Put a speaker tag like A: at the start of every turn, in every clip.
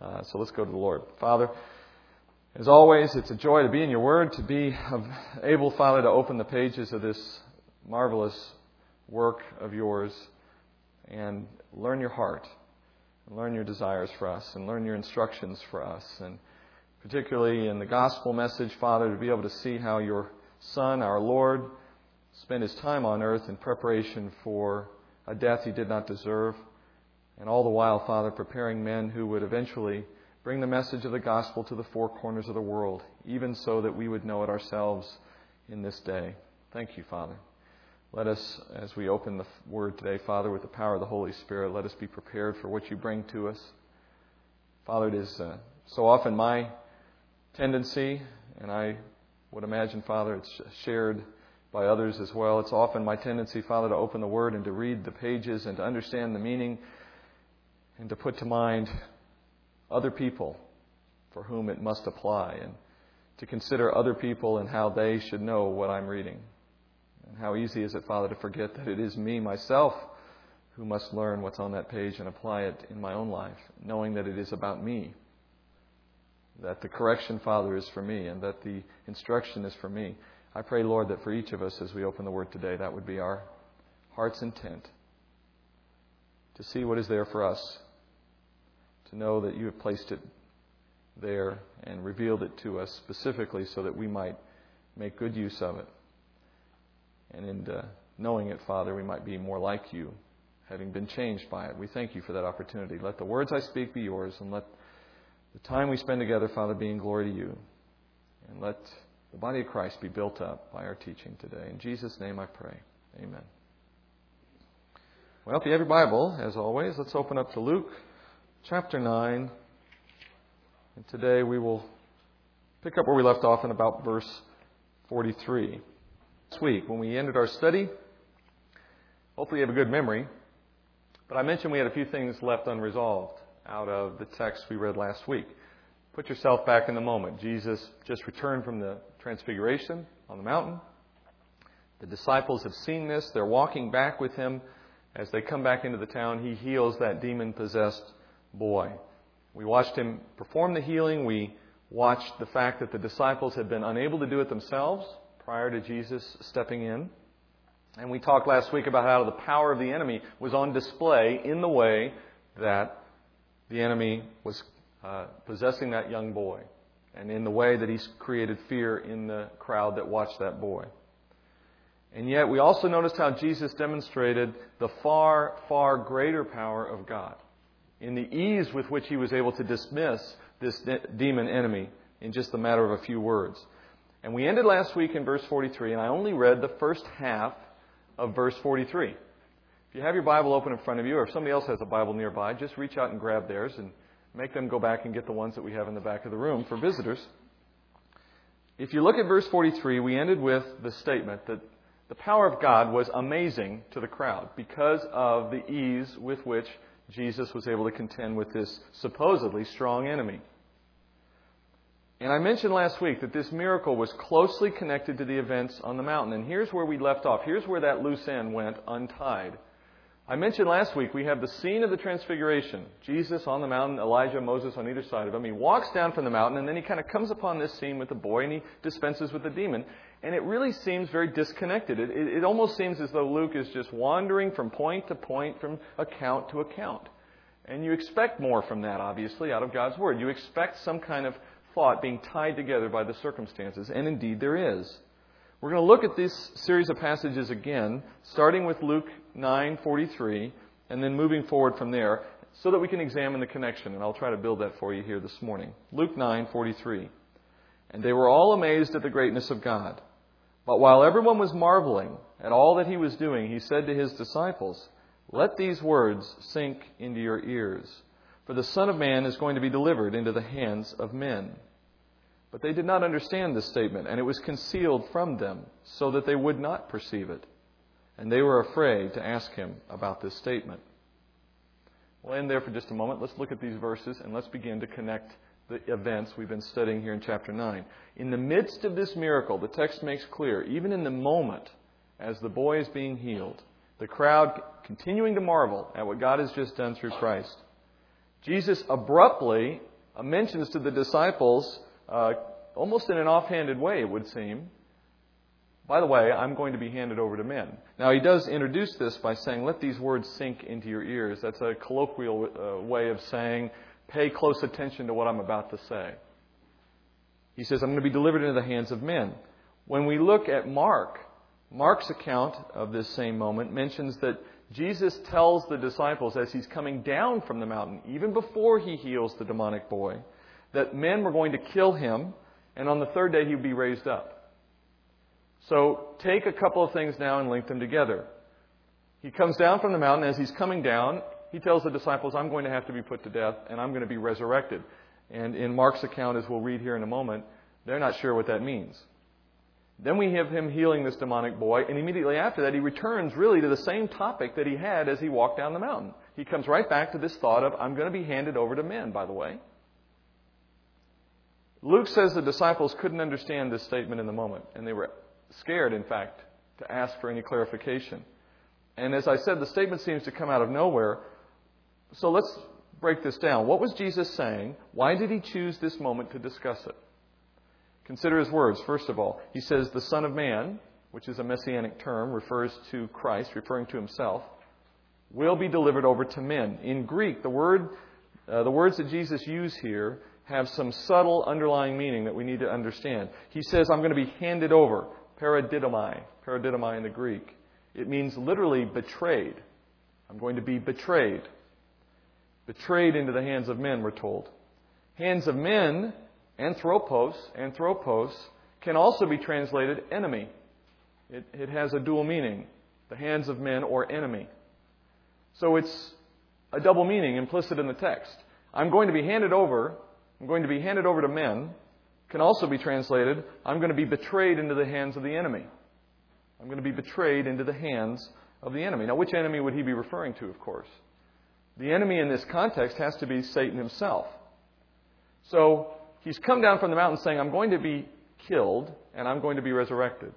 A: Uh, so let's go to the Lord. Father, as always, it's a joy to be in your word, to be able, Father, to open the pages of this marvelous work of yours and learn your heart, and learn your desires for us, and learn your instructions for us. And particularly in the gospel message, Father, to be able to see how your Son, our Lord, spent his time on earth in preparation for a death he did not deserve, and all the while, Father, preparing men who would eventually bring the message of the gospel to the four corners of the world, even so that we would know it ourselves in this day. Thank you, Father. Let us, as we open the word today, Father, with the power of the Holy Spirit, let us be prepared for what you bring to us. Father, it is uh, so often my tendency, and I would imagine, Father, it's shared by others as well. It's often my tendency, Father, to open the Word and to read the pages and to understand the meaning and to put to mind other people for whom it must apply and to consider other people and how they should know what I'm reading. And how easy is it, Father, to forget that it is me, myself, who must learn what's on that page and apply it in my own life, knowing that it is about me. That the correction, Father, is for me and that the instruction is for me. I pray, Lord, that for each of us as we open the Word today, that would be our heart's intent to see what is there for us, to know that you have placed it there and revealed it to us specifically so that we might make good use of it. And in uh, knowing it, Father, we might be more like you, having been changed by it. We thank you for that opportunity. Let the words I speak be yours, and let the time we spend together, Father, be in glory to you. And let the body of Christ be built up by our teaching today. In Jesus' name I pray. Amen. Well, if you have your Bible, as always, let's open up to Luke chapter 9. And today we will pick up where we left off in about verse 43. This week, when we ended our study, hopefully you have a good memory, but I mentioned we had a few things left unresolved out of the text we read last week. Put yourself back in the moment. Jesus just returned from the transfiguration on the mountain. The disciples have seen this. They're walking back with him. As they come back into the town, he heals that demon possessed boy. We watched him perform the healing. We watched the fact that the disciples had been unable to do it themselves prior to Jesus stepping in. And we talked last week about how the power of the enemy was on display in the way that the enemy was uh, possessing that young boy and in the way that he created fear in the crowd that watched that boy. And yet, we also noticed how Jesus demonstrated the far, far greater power of God in the ease with which he was able to dismiss this de- demon enemy in just a matter of a few words. And we ended last week in verse 43, and I only read the first half of verse 43. If you have your Bible open in front of you, or if somebody else has a Bible nearby, just reach out and grab theirs and make them go back and get the ones that we have in the back of the room for visitors. If you look at verse 43, we ended with the statement that the power of God was amazing to the crowd because of the ease with which Jesus was able to contend with this supposedly strong enemy. And I mentioned last week that this miracle was closely connected to the events on the mountain. And here's where we left off. Here's where that loose end went untied. I mentioned last week we have the scene of the transfiguration. Jesus on the mountain, Elijah, Moses on either side of him. He walks down from the mountain and then he kind of comes upon this scene with the boy and he dispenses with the demon. And it really seems very disconnected. It, it, it almost seems as though Luke is just wandering from point to point, from account to account. And you expect more from that, obviously, out of God's Word. You expect some kind of thought being tied together by the circumstances. And indeed there is. We're going to look at this series of passages again, starting with Luke 9:43 and then moving forward from there so that we can examine the connection and I'll try to build that for you here this morning. Luke 9:43. And they were all amazed at the greatness of God. But while everyone was marveling at all that he was doing, he said to his disciples, "Let these words sink into your ears, for the Son of man is going to be delivered into the hands of men." But they did not understand this statement, and it was concealed from them, so that they would not perceive it. And they were afraid to ask him about this statement. We'll end there for just a moment. Let's look at these verses, and let's begin to connect the events we've been studying here in chapter 9. In the midst of this miracle, the text makes clear, even in the moment as the boy is being healed, the crowd continuing to marvel at what God has just done through Christ, Jesus abruptly mentions to the disciples, uh, almost in an offhanded way, it would seem, by the way, I'm going to be handed over to men. Now, he does introduce this by saying, let these words sink into your ears. That's a colloquial uh, way of saying, pay close attention to what I'm about to say. He says, I'm going to be delivered into the hands of men. When we look at Mark, Mark's account of this same moment mentions that Jesus tells the disciples as he's coming down from the mountain, even before he heals the demonic boy, that men were going to kill him, and on the third day he would be raised up. So take a couple of things now and link them together. He comes down from the mountain. As he's coming down, he tells the disciples, I'm going to have to be put to death, and I'm going to be resurrected. And in Mark's account, as we'll read here in a moment, they're not sure what that means. Then we have him healing this demonic boy, and immediately after that, he returns really to the same topic that he had as he walked down the mountain. He comes right back to this thought of, I'm going to be handed over to men, by the way. Luke says the disciples couldn't understand this statement in the moment, and they were scared, in fact, to ask for any clarification. And as I said, the statement seems to come out of nowhere. So let's break this down. What was Jesus saying? Why did he choose this moment to discuss it? Consider his words, first of all. He says, The Son of Man, which is a messianic term, refers to Christ, referring to himself, will be delivered over to men. In Greek, the, word, uh, the words that Jesus used here have some subtle underlying meaning that we need to understand. He says, I'm going to be handed over, paradidomai, paradidomai in the Greek. It means literally betrayed. I'm going to be betrayed. Betrayed into the hands of men, we're told. Hands of men Anthropos, anthropos, can also be translated enemy. It, it has a dual meaning the hands of men or enemy. So it's a double meaning implicit in the text. I'm going to be handed over, I'm going to be handed over to men, can also be translated, I'm going to be betrayed into the hands of the enemy. I'm going to be betrayed into the hands of the enemy. Now, which enemy would he be referring to, of course? The enemy in this context has to be Satan himself. So, he's come down from the mountain saying, I'm going to be killed and I'm going to be resurrected.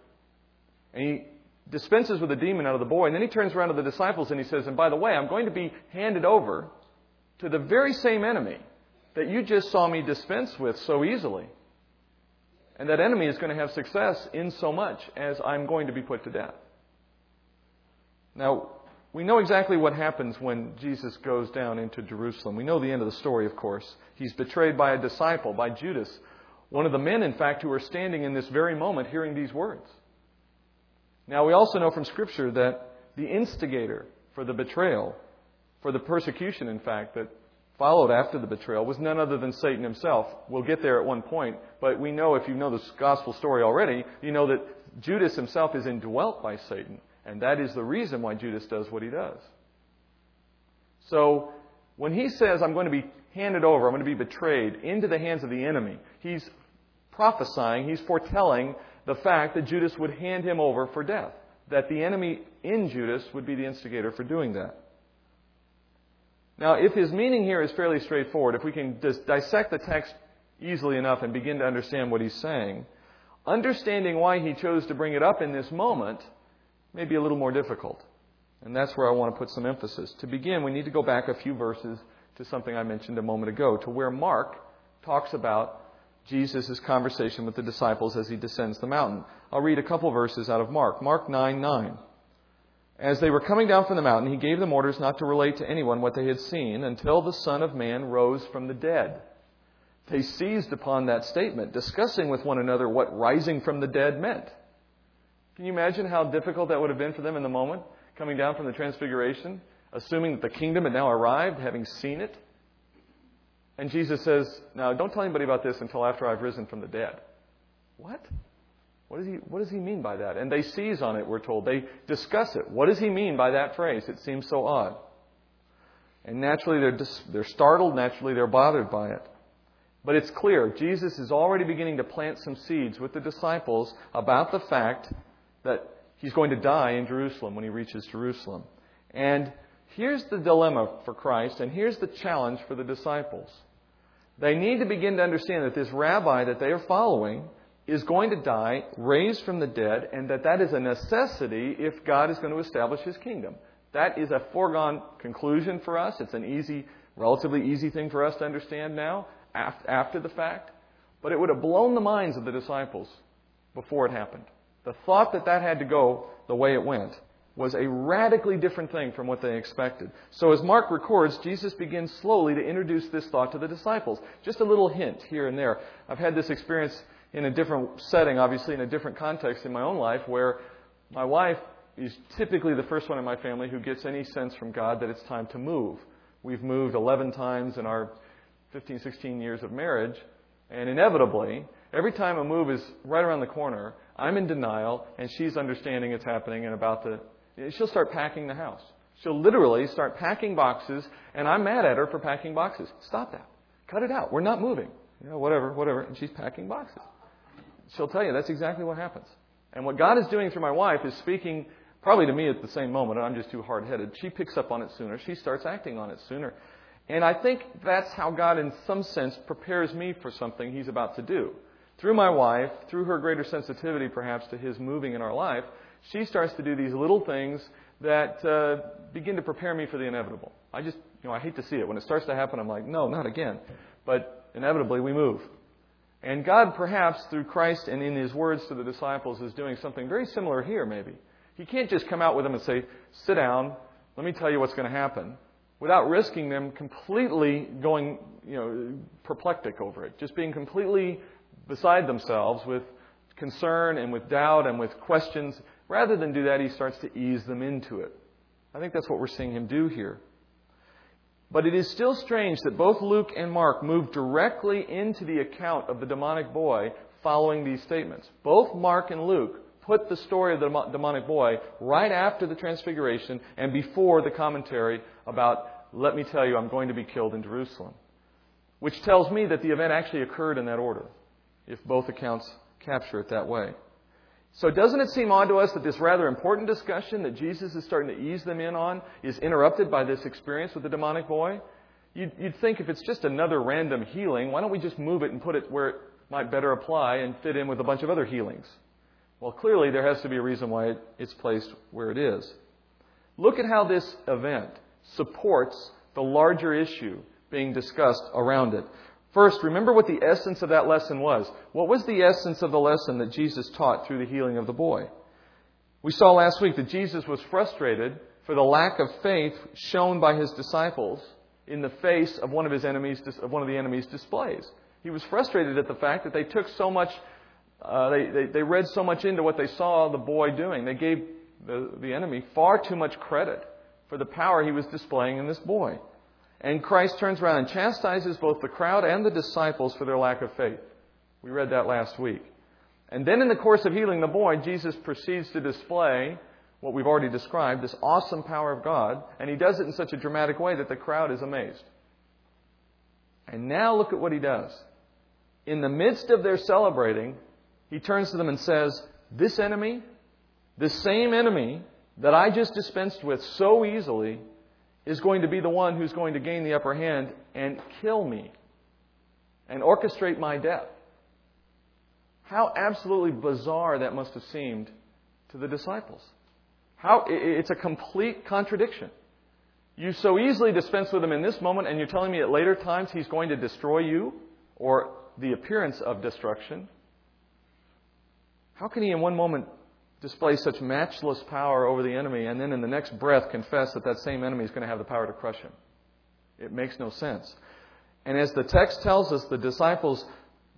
A: And he dispenses with a demon out of the boy, and then he turns around to the disciples and he says, And by the way, I'm going to be handed over to the very same enemy that you just saw me dispense with so easily. And that enemy is going to have success in so much as I'm going to be put to death. Now, we know exactly what happens when Jesus goes down into Jerusalem. We know the end of the story, of course. He's betrayed by a disciple, by Judas, one of the men, in fact, who are standing in this very moment hearing these words. Now, we also know from Scripture that the instigator for the betrayal, for the persecution, in fact, that followed after the betrayal was none other than Satan himself. We'll get there at one point, but we know, if you know this gospel story already, you know that Judas himself is indwelt by Satan. And that is the reason why Judas does what he does. So, when he says, I'm going to be handed over, I'm going to be betrayed into the hands of the enemy, he's prophesying, he's foretelling the fact that Judas would hand him over for death. That the enemy in Judas would be the instigator for doing that. Now, if his meaning here is fairly straightforward, if we can just dissect the text easily enough and begin to understand what he's saying, understanding why he chose to bring it up in this moment may be a little more difficult. And that's where I want to put some emphasis. To begin, we need to go back a few verses to something I mentioned a moment ago, to where Mark talks about Jesus' conversation with the disciples as he descends the mountain. I'll read a couple verses out of Mark. Mark 9 9. As they were coming down from the mountain, he gave them orders not to relate to anyone what they had seen until the Son of Man rose from the dead. They seized upon that statement, discussing with one another what rising from the dead meant. Can you imagine how difficult that would have been for them in the moment, coming down from the transfiguration, assuming that the kingdom had now arrived, having seen it? And Jesus says, Now, don't tell anybody about this until after I've risen from the dead. What? What does, he, what does he mean by that? And they seize on it, we're told. They discuss it. What does he mean by that phrase? It seems so odd. And naturally, they're, dis- they're startled. Naturally, they're bothered by it. But it's clear, Jesus is already beginning to plant some seeds with the disciples about the fact that he's going to die in Jerusalem when he reaches Jerusalem. And here's the dilemma for Christ, and here's the challenge for the disciples. They need to begin to understand that this rabbi that they are following is going to die, raised from the dead, and that that is a necessity if God is going to establish his kingdom. That is a foregone conclusion for us. It's an easy, relatively easy thing for us to understand now. after the fact, but it would have blown the minds of the disciples before it happened. The thought that that had to go the way it went was a radically different thing from what they expected. So as Mark records, Jesus begins slowly to introduce this thought to the disciples. Just a little hint here and there. I've had this experience in a different setting, obviously in a different context in my own life, where my wife is typically the first one in my family who gets any sense from God that it's time to move. We've moved 11 times in our 15, 16 years of marriage, and inevitably, every time a move is right around the corner, I'm in denial, and she's understanding it's happening and about to. She'll start packing the house. She'll literally start packing boxes, and I'm mad at her for packing boxes. Stop that. Cut it out. We're not moving. You know, whatever, whatever. And she's packing boxes. She'll tell you that's exactly what happens. And what God is doing through my wife is speaking probably to me at the same moment, I'm just too hard headed. She picks up on it sooner. She starts acting on it sooner. And I think that's how God, in some sense, prepares me for something He's about to do. Through my wife, through her greater sensitivity perhaps to His moving in our life, she starts to do these little things that uh, begin to prepare me for the inevitable. I just, you know, I hate to see it. When it starts to happen, I'm like, no, not again. But inevitably, we move. And God, perhaps through Christ and in His words to the disciples, is doing something very similar here, maybe. He can't just come out with them and say, sit down, let me tell you what's going to happen, without risking them completely going, you know, perplectic over it, just being completely beside themselves with concern and with doubt and with questions. Rather than do that, he starts to ease them into it. I think that's what we're seeing him do here. But it is still strange that both Luke and Mark move directly into the account of the demonic boy following these statements. Both Mark and Luke put the story of the demonic boy right after the transfiguration and before the commentary about, let me tell you, I'm going to be killed in Jerusalem. Which tells me that the event actually occurred in that order, if both accounts capture it that way. So doesn't it seem odd to us that this rather important discussion that Jesus is starting to ease them in on is interrupted by this experience with the demonic boy? You'd, you'd, think if it's just another random healing, why don't we just move it and put it where it might better apply and fit in with a bunch of other healings? Well, clearly there has to be a reason why it's placed where it is. Look at how this event supports the larger issue being discussed around it. First, remember what the essence of that lesson was. What was the essence of the lesson that Jesus taught through the healing of the boy? We saw last week that Jesus was frustrated for the lack of faith shown by his disciples in the face of one of his enemies, of one of the enemy's displays. He was frustrated at the fact that they took so much, uh, they, they, they read so much into what they saw the boy doing. They gave the, the enemy far too much credit for the power he was displaying in this boy. And Christ turns around and chastises both the crowd and the disciples for their lack of faith. We read that last week. And then in the course of healing the boy, Jesus proceeds to display what we've already described, this awesome power of God, and he does it in such a dramatic way that the crowd is amazed. And now look at what he does. In the midst of their celebrating, he turns to them and says, This enemy, this same enemy that I just dispensed with so easily, is going to be the one who's going to gain the upper hand and kill me and orchestrate my death. How absolutely bizarre that must have seemed to the disciples. How, it's a complete contradiction. You so easily dispense with him in this moment, and you're telling me at later times he's going to destroy you or the appearance of destruction. How can he in one moment display such matchless power over the enemy and then in the next breath confess that that same enemy is going to have the power to crush him. It makes no sense. And as the text tells us, the disciples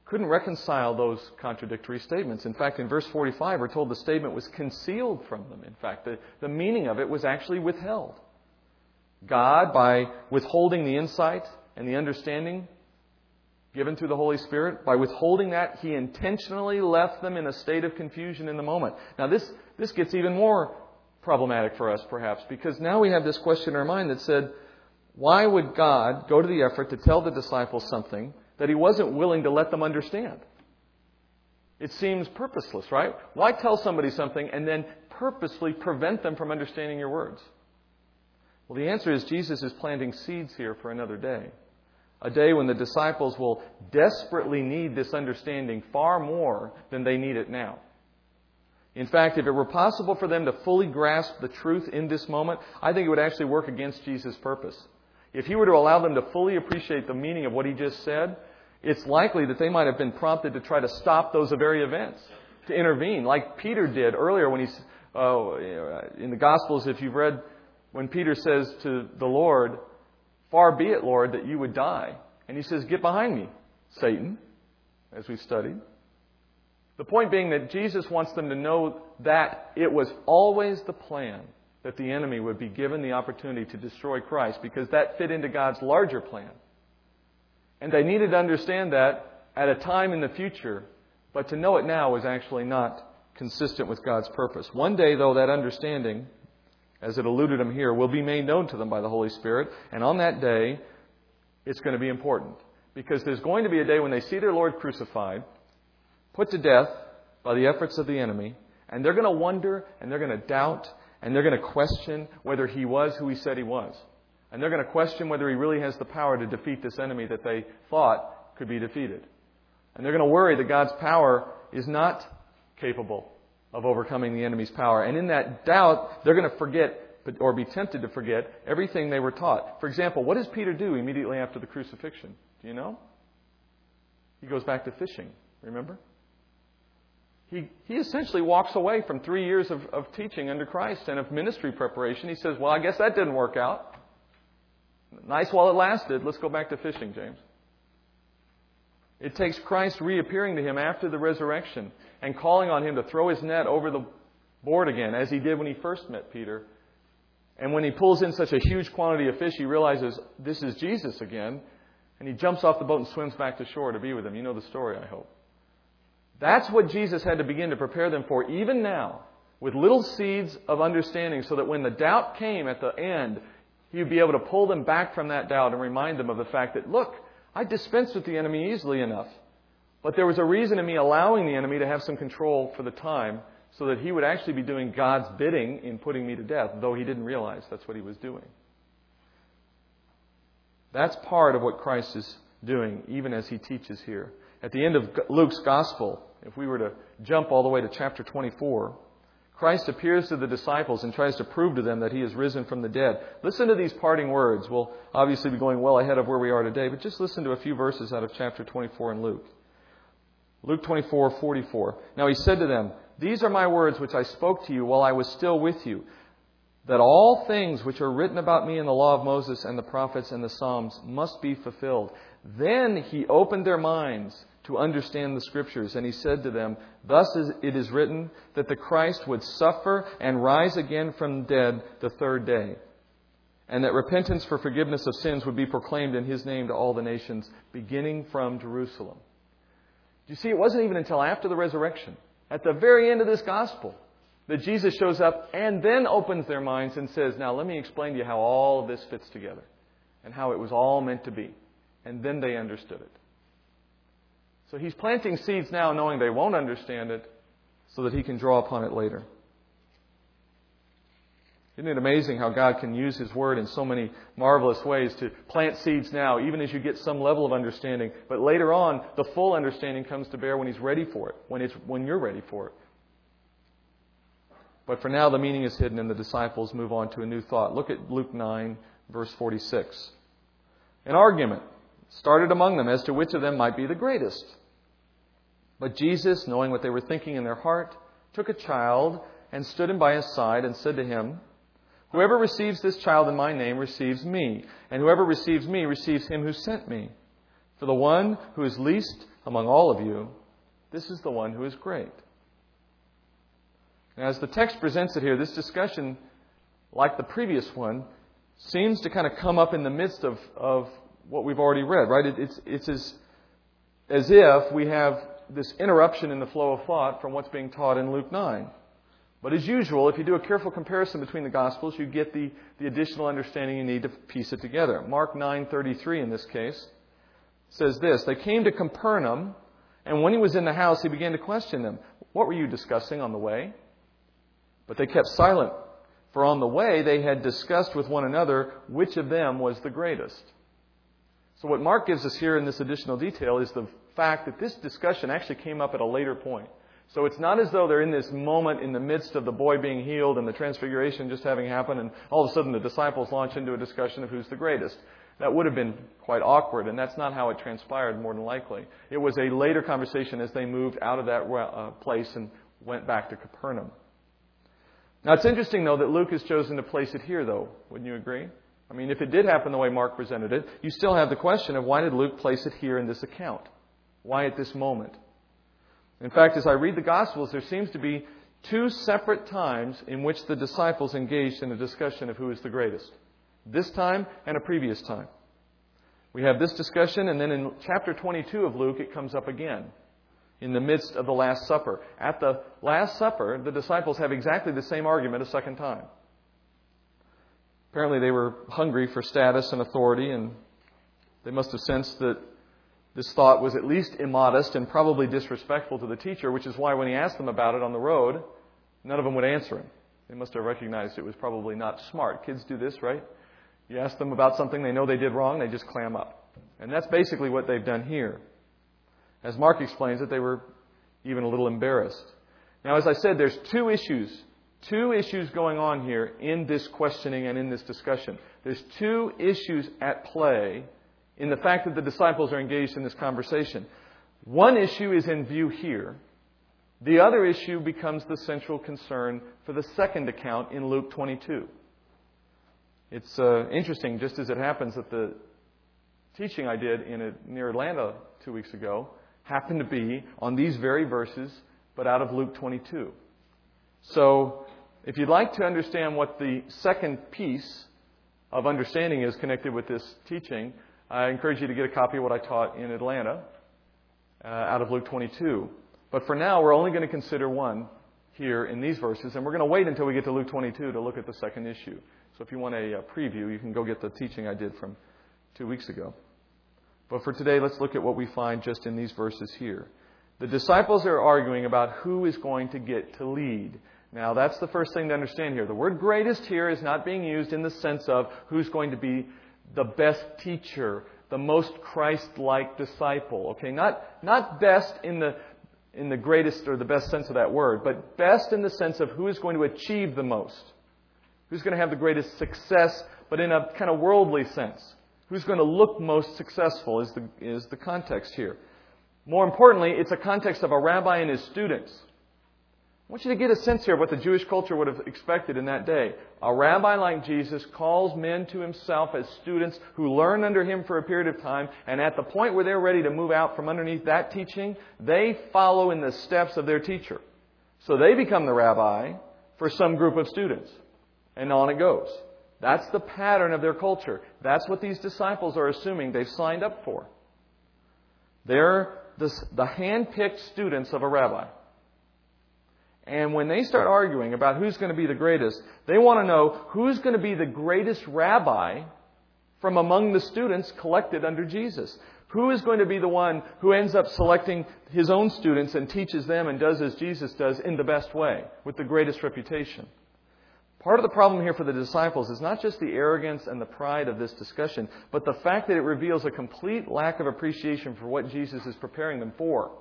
A: couldn't reconcile those contradictory statements. In fact, in verse 45, we're told the statement was concealed from them. In fact, the, the meaning of it was actually withheld. God, by withholding the insight and the understanding given through the Holy Spirit. By withholding that, he intentionally left them in a state of confusion in the moment. Now, this, this gets even more problematic for us, perhaps, because now we have this question in our mind that said, why would God go to the effort to tell the disciples something that he wasn't willing to let them understand? It seems purposeless, right? Why tell somebody something and then purposely prevent them from understanding your words? Well, the answer is Jesus is planting seeds here for another day a day when the disciples will desperately need this understanding far more than they need it now. In fact, if it were possible for them to fully grasp the truth in this moment, I think it would actually work against Jesus' purpose. If he were to allow them to fully appreciate the meaning of what he just said, it's likely that they might have been prompted to try to stop those very events, to intervene, like Peter did earlier when he's uh, in the Gospels. If you've read when Peter says to the Lord, "Far be it, Lord, that you would die," and he says, "Get behind me, Satan," as we've studied. The point being that Jesus wants them to know that it was always the plan that the enemy would be given the opportunity to destroy Christ because that fit into God's larger plan. And they needed to understand that at a time in the future, but to know it now was actually not consistent with God's purpose. One day, though, that understanding, as it alluded them here, will be made known to them by the Holy Spirit. And on that day, it's going to be important. Because there's going to be a day when they see their Lord crucified, put to death by the efforts of the enemy, and they're going to wonder and they're going to doubt and they're going to question whether he was who he said he was. And they're going to question whether he really has the power to defeat this enemy that they thought could be defeated. And they're going to worry that God's power is not capable of overcoming the enemy's power. And in that doubt, they're going to forget or be tempted to forget everything they were taught. For example, what does Peter do immediately after the crucifixion? Do you know? He goes back to fishing, remember? he, he essentially walks away from three years of, of teaching under Christ and of ministry preparation. He says, Well, I guess that didn't work out. Nice while it lasted. Let's go back to fishing, James. It takes Christ reappearing to him after the resurrection and calling on him to throw his net over the board again, as he did when he first met Peter. And when he pulls in such a huge quantity of fish, he realizes this is Jesus again. And he jumps off the boat and swims back to shore to be with him. You know the story, I hope. That's what Jesus had to begin to prepare them for, even now, with little seeds of understanding, so that when the doubt came at the end, he would be able to pull them back from that doubt and remind them of the fact that, look, I dispensed with the enemy easily enough. But there was a reason in me allowing the enemy to have some control for the time so that he would actually be doing God's bidding in putting me to death, though he didn't realize that's what he was doing. That's part of what Christ is doing, even as he teaches here. At the end of Luke's gospel, if we were to jump all the way to chapter 24, Christ appears to the disciples and tries to prove to them that he is risen from the dead. Listen to these parting words. We'll obviously be going well ahead of where we are today, but just listen to a few verses out of chapter 24 in Luke. Luke 24, 44. Now he said to them, These are my words which I spoke to you while I was still with you, that all things which are written about me in the law of Moses and the prophets and the Psalms must be fulfilled. Then he opened their minds to understand the Scriptures. And he said to them, Thus it is written that the Christ would suffer and rise again from the dead the third day, and that repentance for forgiveness of sins would be proclaimed in his name to all the nations, beginning from Jerusalem. You see, it wasn't even until after the resurrection, at the very end of this gospel, that Jesus shows up and then opens their minds and says, Now let me explain to you how all of this fits together and how it was all meant to be. And then they understood it. So he's planting seeds now, knowing they won't understand it, so that he can draw upon it later. Isn't it amazing how God can use His Word in so many marvelous ways to plant seeds now, even as you get some level of understanding? But later on, the full understanding comes to bear when He's ready for it, when, it's, when you're ready for it. But for now, the meaning is hidden, and the disciples move on to a new thought. Look at Luke 9, verse 46. An argument started among them as to which of them might be the greatest. But Jesus, knowing what they were thinking in their heart, took a child and stood him by his side and said to him, Whoever receives this child in my name receives me, and whoever receives me receives him who sent me. For the one who is least among all of you, this is the one who is great. Now, as the text presents it here, this discussion, like the previous one, seems to kind of come up in the midst of, of what we've already read, right? It, it's it's as, as if we have this interruption in the flow of thought from what's being taught in Luke 9. But as usual, if you do a careful comparison between the Gospels, you get the, the additional understanding you need to piece it together. Mark 9.33 in this case says this, They came to Capernaum, and when he was in the house, he began to question them. What were you discussing on the way? But they kept silent, for on the way they had discussed with one another which of them was the greatest. So what Mark gives us here in this additional detail is the fact that this discussion actually came up at a later point. So it's not as though they're in this moment in the midst of the boy being healed and the transfiguration just having happened, and all of a sudden the disciples launch into a discussion of who's the greatest. That would have been quite awkward, and that's not how it transpired, more than likely. It was a later conversation as they moved out of that uh, place and went back to Capernaum. Now, it's interesting, though, that Luke has chosen to place it here, though. Wouldn't you agree? I mean, if it did happen the way Mark presented it, you still have the question of why did Luke place it here in this account? Why at this moment? In fact, as I read the Gospels, there seems to be two separate times in which the disciples engaged in a discussion of who is the greatest. This time and a previous time. We have this discussion, and then in chapter 22 of Luke, it comes up again in the midst of the Last Supper. At the Last Supper, the disciples have exactly the same argument a second time. Apparently, they were hungry for status and authority, and they must have sensed that this thought was at least immodest and probably disrespectful to the teacher, which is why when he asked them about it on the road, none of them would answer him. They must have recognized it was probably not smart. Kids do this, right? You ask them about something they know they did wrong, they just clam up. And that's basically what they've done here. As Mark explains it, they were even a little embarrassed. Now, as I said, there's two issues, two issues going on here in this questioning and in this discussion. There's two issues at play in the fact that the disciples are engaged in this conversation. One issue is in view here. The other issue becomes the central concern for the second account in Luke 22. It's uh, interesting, just as it happens, that the teaching I did in a, near Atlanta two weeks ago happened to be on these very verses, but out of Luke 22. So, if you'd like to understand what the second piece of understanding is connected with this teaching, I encourage you to get a copy of what I taught in Atlanta uh, out of Luke 22. But for now, we're only going to consider one here in these verses, and we're going to wait until we get to Luke 22 to look at the second issue. So if you want a, a preview, you can go get the teaching I did from two weeks ago. But for today, let's look at what we find just in these verses here. The disciples are arguing about who is going to get to lead. Now, that's the first thing to understand here. The word greatest here is not being used in the sense of who's going to be the best teacher, the most Christ like disciple. Okay, not, not best in the, in the greatest or the best sense of that word, but best in the sense of who is going to achieve the most. Who's going to have the greatest success, but in a kind of worldly sense? Who's going to look most successful is the, is the context here. More importantly, it's a context of a rabbi and his students. I want you to get a sense here of what the Jewish culture would have expected in that day. A rabbi like Jesus calls men to himself as students who learn under him for a period of time, and at the point where they're ready to move out from underneath that teaching, they follow in the steps of their teacher. So they become the rabbi for some group of students. And on it goes. That's the pattern of their culture. That's what these disciples are assuming they've signed up for. They're the, the hand-picked students of a rabbi. And when they start arguing about who's going to be the greatest, they want to know who's going to be the greatest rabbi from among the students collected under Jesus. Who is going to be the one who ends up selecting his own students and teaches them and does as Jesus does in the best way, with the greatest reputation? Part of the problem here for the disciples is not just the arrogance and the pride of this discussion, but the fact that it reveals a complete lack of appreciation for what Jesus is preparing them for.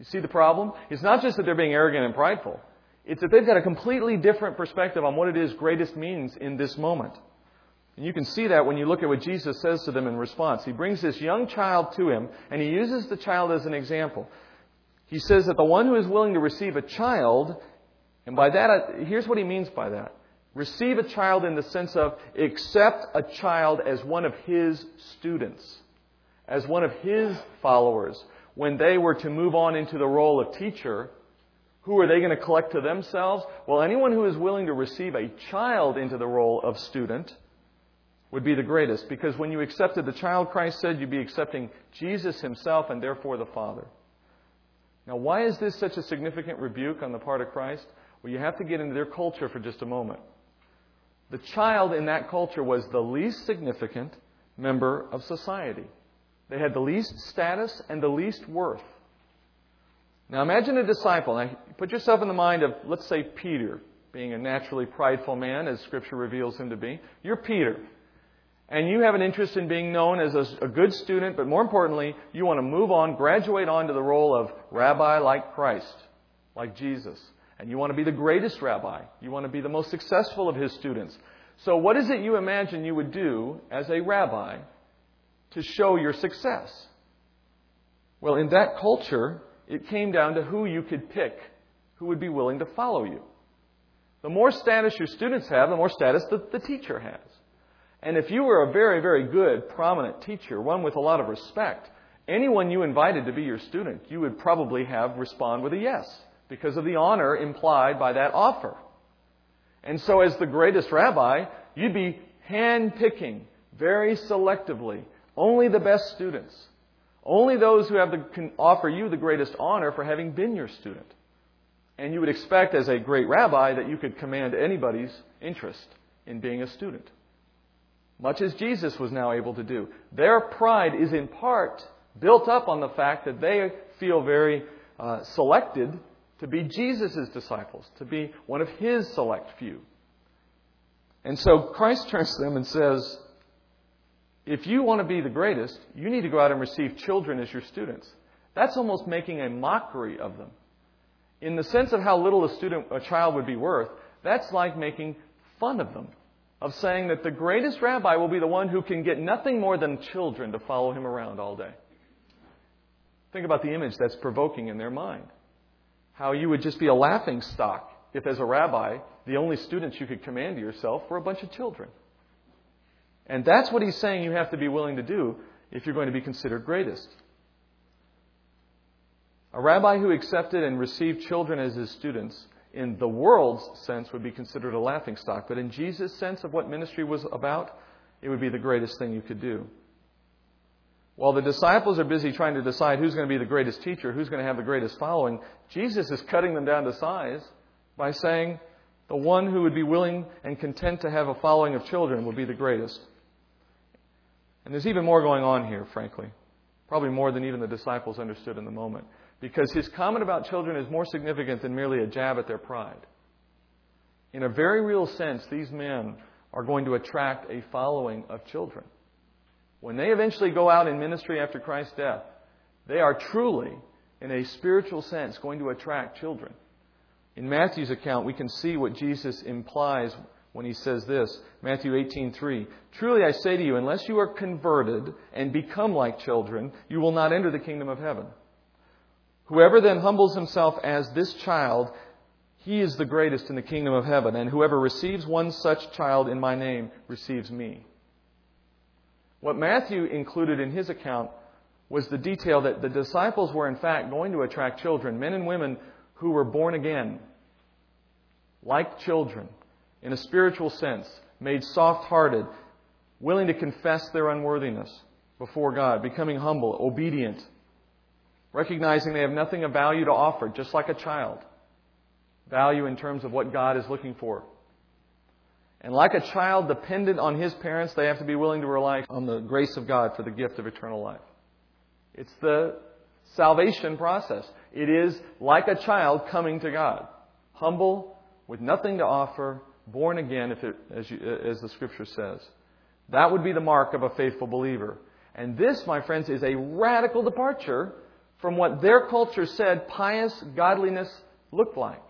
A: You see the problem? It's not just that they're being arrogant and prideful. It's that they've got a completely different perspective on what it is greatest means in this moment. And you can see that when you look at what Jesus says to them in response. He brings this young child to him, and he uses the child as an example. He says that the one who is willing to receive a child and by that, here's what he means by that. Receive a child in the sense of accept a child as one of his students, as one of his followers. When they were to move on into the role of teacher, who are they going to collect to themselves? Well, anyone who is willing to receive a child into the role of student would be the greatest. Because when you accepted the child, Christ said you'd be accepting Jesus himself and therefore the Father. Now, why is this such a significant rebuke on the part of Christ? Well, you have to get into their culture for just a moment. The child in that culture was the least significant member of society. They had the least status and the least worth. Now imagine a disciple. Now put yourself in the mind of, let's say, Peter, being a naturally prideful man, as Scripture reveals him to be. You're Peter. And you have an interest in being known as a, a good student, but more importantly, you want to move on, graduate on to the role of rabbi like Christ, like Jesus. And you want to be the greatest rabbi. You want to be the most successful of his students. So, what is it you imagine you would do as a rabbi to show your success? Well, in that culture, it came down to who you could pick who would be willing to follow you. The more status your students have, the more status the, the teacher has. And if you were a very, very good, prominent teacher, one with a lot of respect, anyone you invited to be your student, you would probably have respond with a yes because of the honor implied by that offer. And so, as the greatest rabbi, you'd be hand-picking very selectively only the best students, only those who have the, can offer you the greatest honor for having been your student. And you would expect, as a great rabbi, that you could command anybody's interest in being a student. Much as Jesus was now able to do. Their pride is in part built up on the fact that they feel very uh, selected to be Jesus' disciples, to be one of his select few. And so Christ turns to them and says, if you want to be the greatest, you need to go out and receive children as your students. That's almost making a mockery of them in the sense of how little a student, a child would be worth, that's like making fun of them. Of saying that the greatest rabbi will be the one who can get nothing more than children to follow him around all day. Think about the image that's provoking in their mind. How you would just be a laughing stock if, as a rabbi, the only students you could command to yourself were a bunch of children. And that's what he's saying you have to be willing to do if you're going to be considered greatest. A rabbi who accepted and received children as his students, in the world's sense, would be considered a laughingstock. But in Jesus' sense of what ministry was about, it would be the greatest thing you could do. While the disciples are busy trying to decide who's going to be the greatest teacher, who's going to have the greatest following, Jesus is cutting them down to size by saying the one who would be willing and content to have a following of children would be the greatest. And there's even more going on here, frankly. Probably more than even the disciples understood in the moment because his comment about children is more significant than merely a jab at their pride. In a very real sense, these men are going to attract a following of children. When they eventually go out in ministry after Christ's death, they are truly, in a spiritual sense, going to attract children. In Matthew's account, we can see what Jesus implies when he says this Matthew 18:3 Truly I say to you unless you are converted and become like children you will not enter the kingdom of heaven Whoever then humbles himself as this child, he is the greatest in the kingdom of heaven. And whoever receives one such child in my name receives me. What Matthew included in his account was the detail that the disciples were, in fact, going to attract children, men and women who were born again, like children, in a spiritual sense, made soft hearted, willing to confess their unworthiness before God, becoming humble, obedient, recognizing they have nothing of value to offer, just like a child. Value in terms of what God is looking for. And like a child dependent on his parents, they have to be willing to rely on the grace of God for the gift of eternal life. It's the salvation process. It is like a child coming to God. Humble, with nothing to offer, born again, if it, as, you, as the scripture says. That would be the mark of a faithful believer. And this, my friends, is a radical departure from what their culture said pious godliness looked like.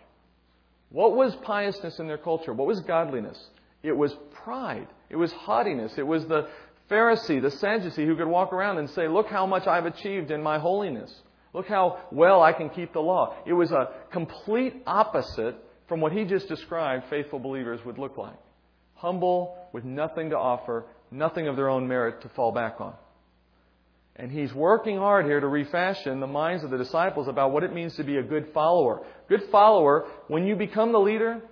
A: What was piousness in their culture? What was godliness? It was pride. It was haughtiness. It was the Pharisee, the Sadducee, who could walk around and say, Look how much I've achieved in my holiness. Look how well I can keep the law. It was a complete opposite from what he just described faithful believers would look like. Humble, with nothing to offer, nothing of their own merit to fall back on. And he's working hard here to refashion the minds of the disciples about what it means to be a good follower. Good follower, when you become the leader,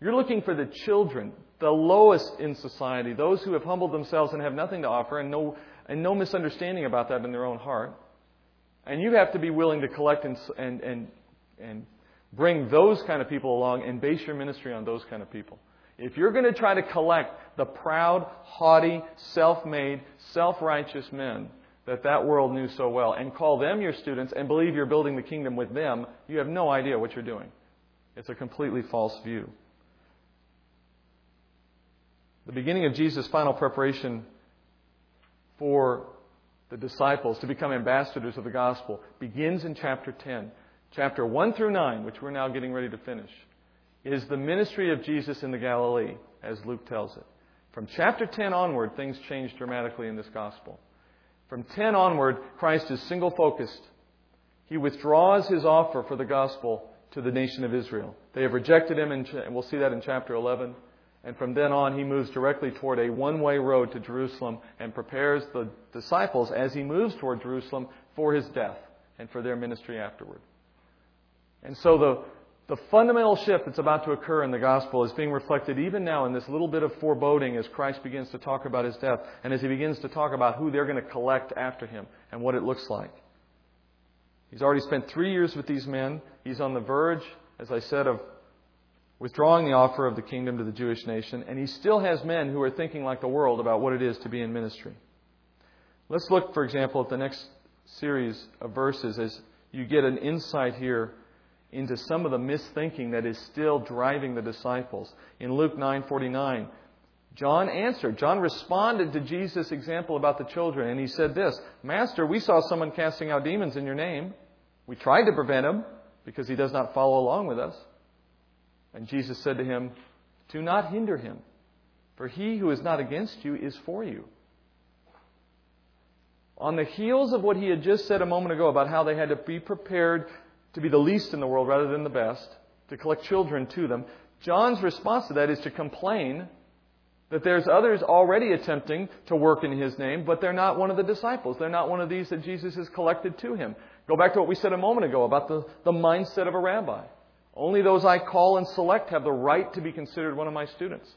A: you're looking for the children, the lowest in society, those who have humbled themselves and have nothing to offer and no, and no misunderstanding about that in their own heart. And you have to be willing to collect and, and, and, and bring those kind of people along and base your ministry on those kind of people. If you're going to try to collect the proud, haughty, self made, self righteous men that that world knew so well and call them your students and believe you're building the kingdom with them, you have no idea what you're doing. It's a completely false view. The beginning of Jesus' final preparation for the disciples to become ambassadors of the gospel begins in chapter 10. Chapter 1 through 9, which we're now getting ready to finish, is the ministry of Jesus in the Galilee, as Luke tells it. From chapter 10 onward, things change dramatically in this gospel. From 10 onward, Christ is single focused. He withdraws his offer for the gospel to the nation of Israel. They have rejected him, and we'll see that in chapter 11. And from then on, he moves directly toward a one way road to Jerusalem and prepares the disciples as he moves toward Jerusalem for his death and for their ministry afterward. And so the, the fundamental shift that's about to occur in the gospel is being reflected even now in this little bit of foreboding as Christ begins to talk about his death and as he begins to talk about who they're going to collect after him and what it looks like. He's already spent three years with these men. He's on the verge, as I said, of withdrawing the offer of the kingdom to the Jewish nation, and he still has men who are thinking like the world about what it is to be in ministry. Let's look, for example, at the next series of verses as you get an insight here into some of the misthinking that is still driving the disciples. In Luke 9:49, John answered. John responded to Jesus' example about the children, and he said this Master, we saw someone casting out demons in your name. We tried to prevent him because he does not follow along with us. And Jesus said to him, Do not hinder him, for he who is not against you is for you. On the heels of what he had just said a moment ago about how they had to be prepared to be the least in the world rather than the best, to collect children to them, John's response to that is to complain that there's others already attempting to work in his name, but they're not one of the disciples. They're not one of these that Jesus has collected to him. Go back to what we said a moment ago about the, the mindset of a rabbi. Only those I call and select have the right to be considered one of my students.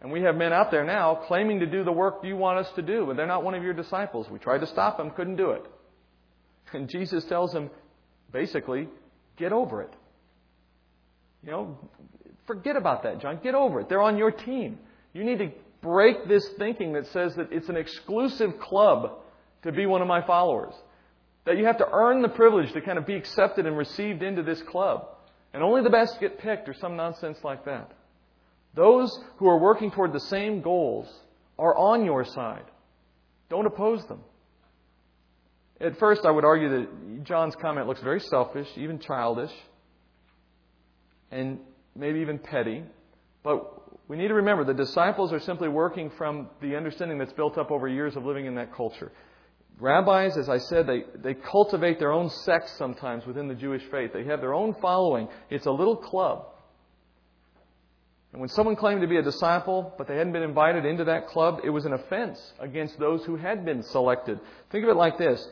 A: And we have men out there now claiming to do the work you want us to do, but they're not one of your disciples. We tried to stop them, couldn't do it. And Jesus tells them, basically, get over it. You know, forget about that, John. Get over it. They're on your team. You need to break this thinking that says that it's an exclusive club to be one of my followers. That you have to earn the privilege to kind of be accepted and received into this club. And only the best get picked or some nonsense like that. Those who are working toward the same goals are on your side. Don't oppose them. At first, I would argue that John's comment looks very selfish, even childish, and maybe even petty. But we need to remember the disciples are simply working from the understanding that's built up over years of living in that culture. Rabbis, as I said, they, they cultivate their own sects sometimes within the Jewish faith. They have their own following. It's a little club. And when someone claimed to be a disciple, but they hadn't been invited into that club, it was an offense against those who had been selected. Think of it like this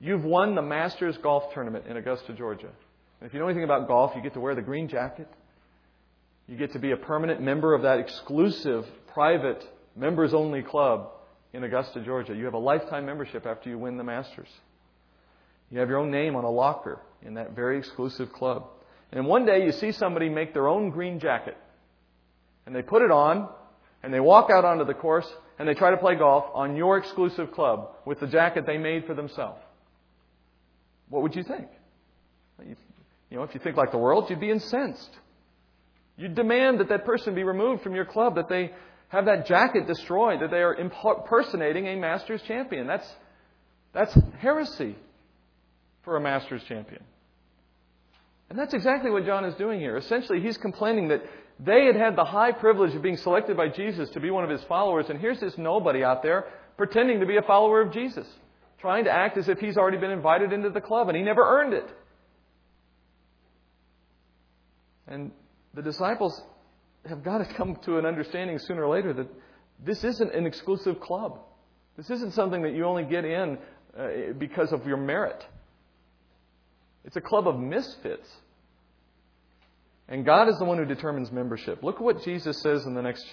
A: You've won the Masters Golf Tournament in Augusta, Georgia. And if you know anything about golf, you get to wear the green jacket. You get to be a permanent member of that exclusive, private, members only club in Augusta, Georgia. You have a lifetime membership after you win the Masters. You have your own name on a locker in that very exclusive club. And one day you see somebody make their own green jacket. And they put it on, and they walk out onto the course, and they try to play golf on your exclusive club with the jacket they made for themselves. What would you think? You know, if you think like the world, you'd be incensed. You'd demand that that person be removed from your club, that they have that jacket destroyed, that they are impersonating a Masters champion. That's, that's heresy for a Masters champion. And that's exactly what John is doing here. Essentially, he's complaining that they had had the high privilege of being selected by Jesus to be one of his followers, and here's this nobody out there pretending to be a follower of Jesus, trying to act as if he's already been invited into the club, and he never earned it. And the disciples have got to come to an understanding sooner or later that this isn't an exclusive club. This isn't something that you only get in uh, because of your merit. It's a club of misfits. And God is the one who determines membership. Look at what Jesus says in the next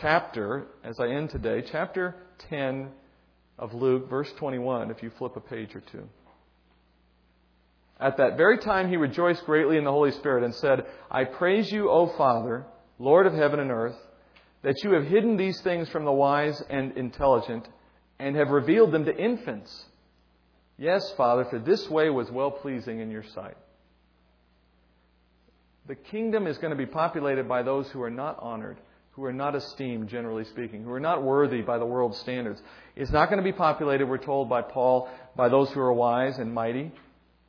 A: chapter as I end today, chapter 10 of Luke, verse 21, if you flip a page or two. At that very time, he rejoiced greatly in the Holy Spirit and said, I praise you, O Father, Lord of heaven and earth, that you have hidden these things from the wise and intelligent and have revealed them to infants. Yes, Father, for this way was well pleasing in your sight. The kingdom is going to be populated by those who are not honored, who are not esteemed, generally speaking, who are not worthy by the world's standards. It's not going to be populated, we're told by Paul, by those who are wise and mighty,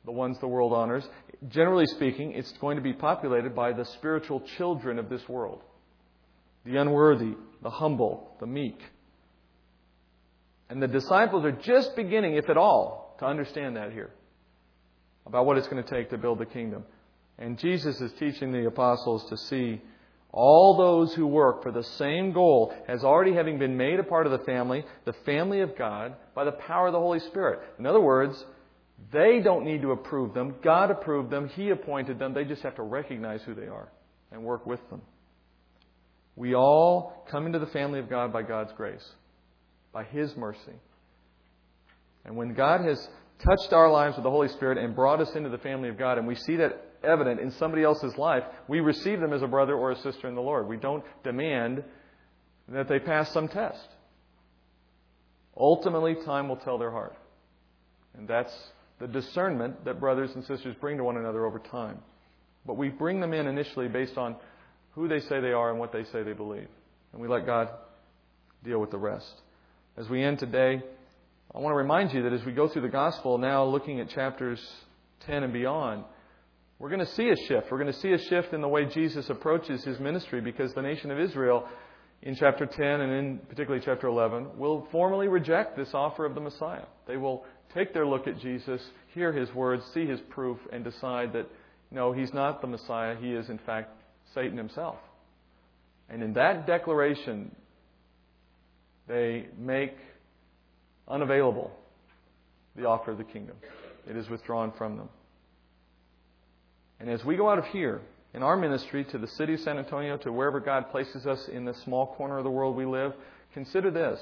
A: the ones the world honors. Generally speaking, it's going to be populated by the spiritual children of this world, the unworthy, the humble, the meek. And the disciples are just beginning, if at all, to understand that here about what it's going to take to build the kingdom. And Jesus is teaching the apostles to see all those who work for the same goal as already having been made a part of the family, the family of God, by the power of the Holy Spirit. In other words, they don't need to approve them. God approved them. He appointed them. They just have to recognize who they are and work with them. We all come into the family of God by God's grace, by His mercy. And when God has touched our lives with the Holy Spirit and brought us into the family of God, and we see that evident in somebody else's life, we receive them as a brother or a sister in the Lord. We don't demand that they pass some test. Ultimately, time will tell their heart. And that's the discernment that brothers and sisters bring to one another over time. But we bring them in initially based on who they say they are and what they say they believe. And we let God deal with the rest. As we end today, I want to remind you that as we go through the gospel now, looking at chapters 10 and beyond, we're going to see a shift. We're going to see a shift in the way Jesus approaches his ministry because the nation of Israel, in chapter 10 and in particularly chapter 11, will formally reject this offer of the Messiah. They will take their look at Jesus, hear his words, see his proof, and decide that no, he's not the Messiah. He is, in fact, Satan himself. And in that declaration, they make unavailable the offer of the kingdom. It is withdrawn from them. And as we go out of here in our ministry to the city of San Antonio, to wherever God places us in this small corner of the world we live, consider this.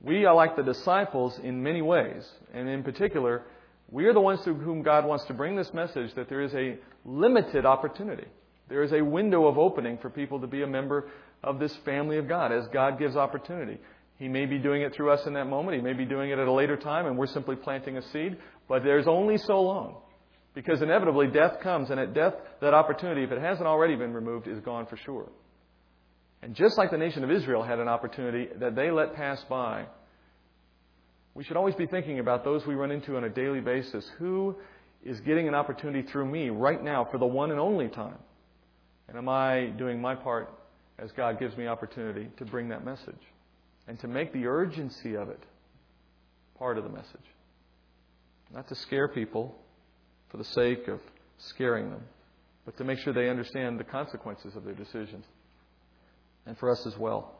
A: We are like the disciples in many ways. And in particular, we are the ones through whom God wants to bring this message that there is a limited opportunity. There is a window of opening for people to be a member of this family of God as God gives opportunity. He may be doing it through us in that moment. He may be doing it at a later time, and we're simply planting a seed. But there's only so long. Because inevitably death comes, and at death, that opportunity, if it hasn't already been removed, is gone for sure. And just like the nation of Israel had an opportunity that they let pass by, we should always be thinking about those we run into on a daily basis. Who is getting an opportunity through me right now for the one and only time? And am I doing my part as God gives me opportunity to bring that message and to make the urgency of it part of the message? Not to scare people, for the sake of scaring them, but to make sure they understand the consequences of their decisions. And for us as well.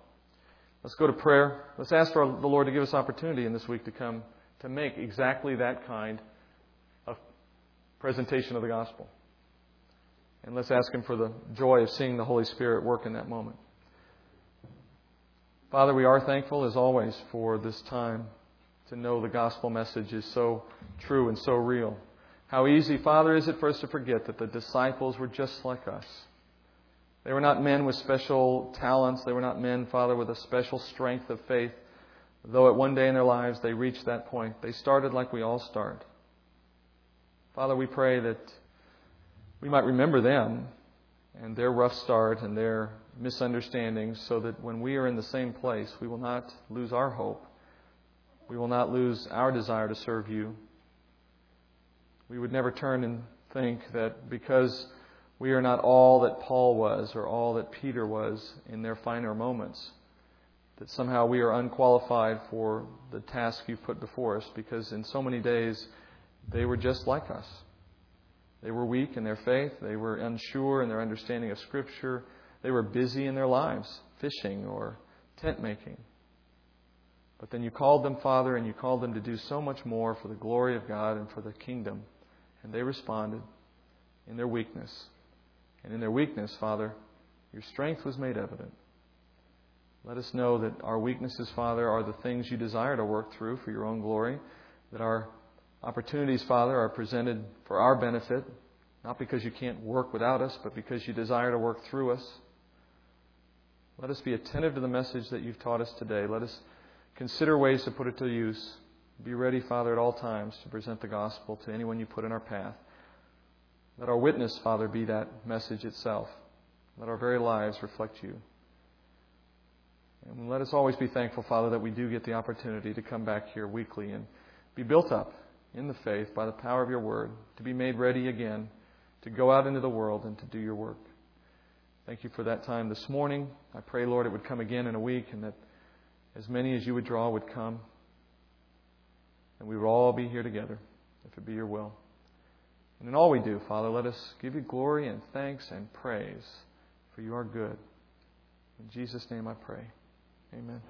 A: Let's go to prayer. Let's ask for the Lord to give us opportunity in this week to come to make exactly that kind of presentation of the gospel. And let's ask Him for the joy of seeing the Holy Spirit work in that moment. Father, we are thankful as always for this time to know the gospel message is so true and so real. How easy, Father, is it for us to forget that the disciples were just like us. They were not men with special talents. They were not men, Father, with a special strength of faith. Though at one day in their lives they reached that point, they started like we all start. Father, we pray that we might remember them and their rough start and their misunderstandings so that when we are in the same place, we will not lose our hope. We will not lose our desire to serve you. We would never turn and think that because we are not all that Paul was or all that Peter was in their finer moments, that somehow we are unqualified for the task you've put before us because in so many days they were just like us. They were weak in their faith, they were unsure in their understanding of Scripture, they were busy in their lives, fishing or tent making. But then you called them, Father, and you called them to do so much more for the glory of God and for the kingdom. And they responded in their weakness. And in their weakness, Father, your strength was made evident. Let us know that our weaknesses, Father, are the things you desire to work through for your own glory, that our opportunities, Father, are presented for our benefit, not because you can't work without us, but because you desire to work through us. Let us be attentive to the message that you've taught us today. Let us consider ways to put it to use. Be ready, Father, at all times to present the gospel to anyone you put in our path. Let our witness, Father, be that message itself. Let our very lives reflect you. And let us always be thankful, Father, that we do get the opportunity to come back here weekly and be built up in the faith by the power of your word, to be made ready again, to go out into the world and to do your work. Thank you for that time this morning. I pray, Lord, it would come again in a week and that as many as you would draw would come. And we will all be here together, if it be your will. And in all we do, Father, let us give you glory and thanks and praise, for you are good. In Jesus' name I pray. Amen.